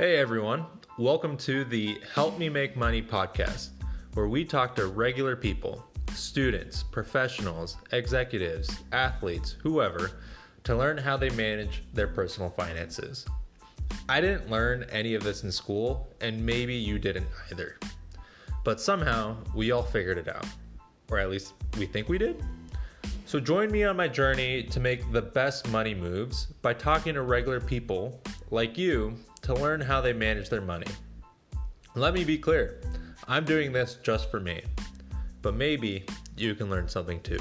Hey everyone, welcome to the Help Me Make Money podcast, where we talk to regular people, students, professionals, executives, athletes, whoever, to learn how they manage their personal finances. I didn't learn any of this in school, and maybe you didn't either. But somehow we all figured it out, or at least we think we did. So join me on my journey to make the best money moves by talking to regular people like you to learn how they manage their money. Let me be clear I'm doing this just for me, but maybe you can learn something too.